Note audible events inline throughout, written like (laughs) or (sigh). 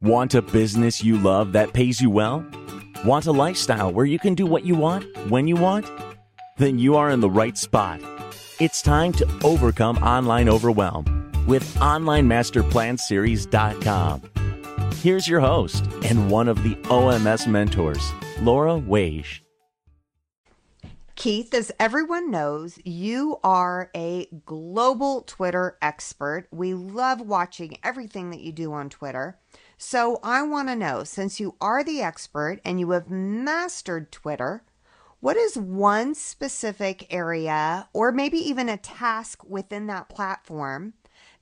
Want a business you love that pays you well? Want a lifestyle where you can do what you want, when you want? Then you are in the right spot. It's time to overcome online overwhelm with OnlineMasterPlanSeries.com. Here's your host and one of the OMS mentors, Laura Wage. Keith, as everyone knows, you are a global Twitter expert. We love watching everything that you do on Twitter. So I want to know since you are the expert and you have mastered Twitter, what is one specific area or maybe even a task within that platform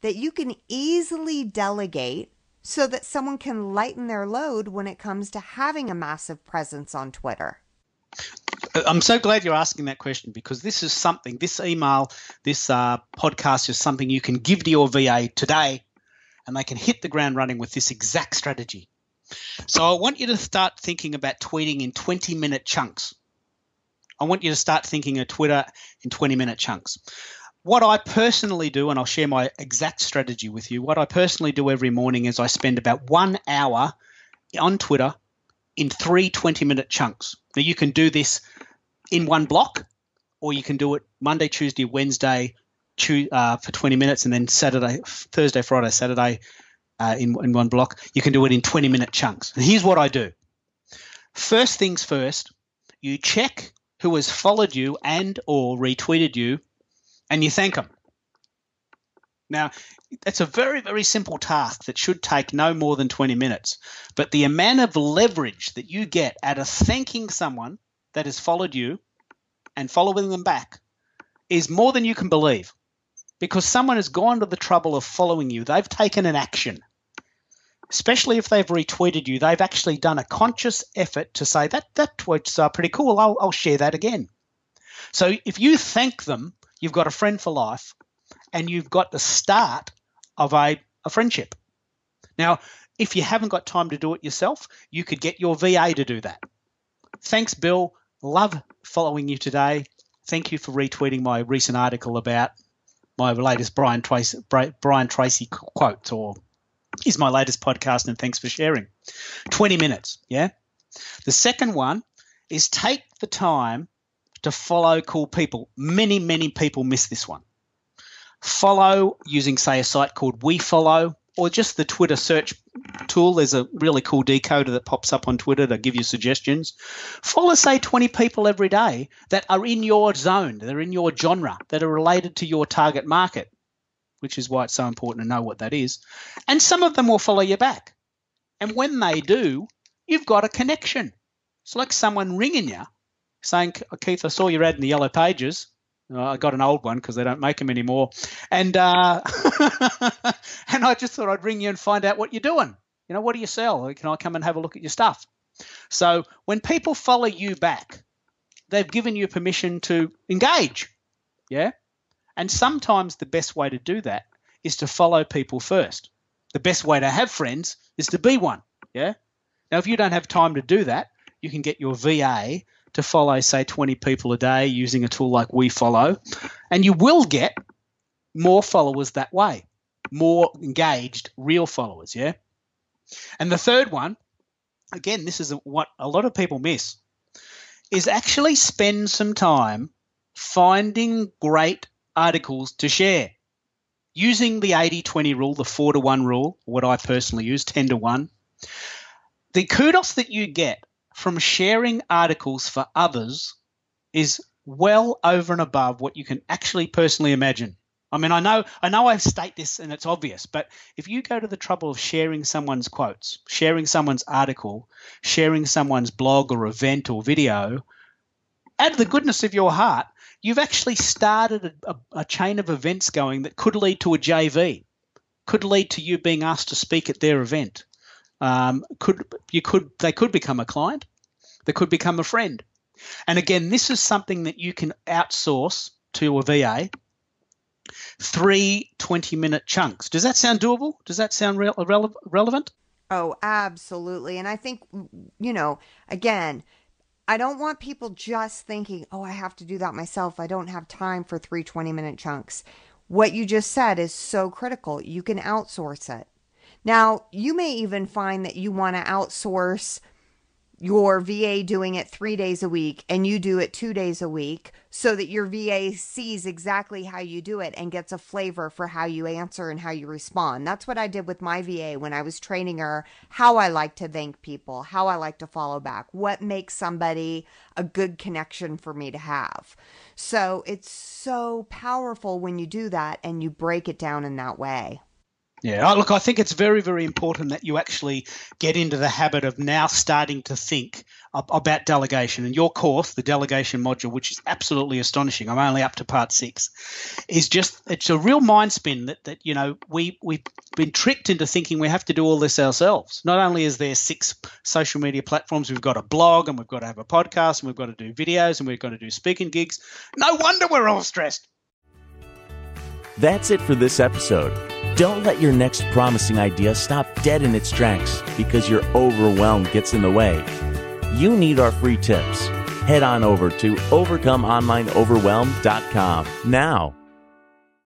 that you can easily delegate so that someone can lighten their load when it comes to having a massive presence on Twitter? I'm so glad you're asking that question because this is something, this email, this uh, podcast is something you can give to your VA today and they can hit the ground running with this exact strategy. So I want you to start thinking about tweeting in 20 minute chunks. I want you to start thinking of Twitter in 20 minute chunks. What I personally do, and I'll share my exact strategy with you, what I personally do every morning is I spend about one hour on Twitter in three 20 minute chunks. Now you can do this in one block, or you can do it Monday, Tuesday, Wednesday, uh, for 20 minutes and then Saturday, Thursday, Friday, Saturday uh, in, in one block. You can do it in 20 minute chunks. And here's what I do. First things first, you check who has followed you and or retweeted you and you thank them. Now, that's a very, very simple task that should take no more than 20 minutes. But the amount of leverage that you get out of thanking someone that has followed you and following them back is more than you can believe because someone has gone to the trouble of following you. They've taken an action. Especially if they've retweeted you, they've actually done a conscious effort to say that that tweet's uh, pretty cool. I'll, I'll share that again. So if you thank them, you've got a friend for life, and you've got the start of a, a friendship. Now, if you haven't got time to do it yourself, you could get your VA to do that. Thanks, Bill. Love following you today. Thank you for retweeting my recent article about my latest Brian Tracy, Brian Tracy quote, or is my latest podcast, and thanks for sharing. 20 minutes, yeah? The second one is take the time to follow cool people. Many, many people miss this one. Follow using, say, a site called WeFollow or just the Twitter search tool. There's a really cool decoder that pops up on Twitter to give you suggestions. Follow, say, 20 people every day that are in your zone, that are in your genre, that are related to your target market, which is why it's so important to know what that is. And some of them will follow you back. And when they do, you've got a connection. It's like someone ringing you saying, Keith, I saw your ad in the yellow pages. I got an old one because they don't make them anymore, and uh, (laughs) and I just thought I'd ring you and find out what you're doing. You know, what do you sell? Can I come and have a look at your stuff? So when people follow you back, they've given you permission to engage. Yeah, and sometimes the best way to do that is to follow people first. The best way to have friends is to be one. Yeah. Now, if you don't have time to do that, you can get your VA to follow, say, 20 people a day using a tool like WeFollow, and you will get more followers that way, more engaged, real followers. Yeah. And the third one, again, this is what a lot of people miss, is actually spend some time finding great articles to share using the 80 20 rule, the 4 to 1 rule, what I personally use, 10 to 1. The kudos that you get from sharing articles for others is well over and above what you can actually personally imagine. I mean, I know, I know, I've state this and it's obvious, but if you go to the trouble of sharing someone's quotes, sharing someone's article, sharing someone's blog or event or video, out of the goodness of your heart, you've actually started a, a, a chain of events going that could lead to a JV, could lead to you being asked to speak at their event, um, could you could they could become a client, they could become a friend, and again, this is something that you can outsource to a VA. Three 20 minute chunks. Does that sound doable? Does that sound re- rele- relevant? Oh, absolutely. And I think, you know, again, I don't want people just thinking, oh, I have to do that myself. I don't have time for three 20 minute chunks. What you just said is so critical. You can outsource it. Now, you may even find that you want to outsource your VA doing it three days a week and you do it two days a week so that your VA sees exactly how you do it and gets a flavor for how you answer and how you respond. That's what I did with my VA when I was training her how I like to thank people, how I like to follow back, what makes somebody a good connection for me to have. So it's so powerful when you do that and you break it down in that way. Yeah, look, I think it's very, very important that you actually get into the habit of now starting to think about delegation. And your course, the delegation module, which is absolutely astonishing, I'm only up to part six, is just, it's a real mind spin that, that you know, we, we've been tricked into thinking we have to do all this ourselves. Not only is there six social media platforms, we've got a blog and we've got to have a podcast and we've got to do videos and we've got to do speaking gigs. No wonder we're all stressed. That's it for this episode. Don't let your next promising idea stop dead in its tracks because your overwhelm gets in the way. You need our free tips. Head on over to overcomeonlineoverwhelm.com now.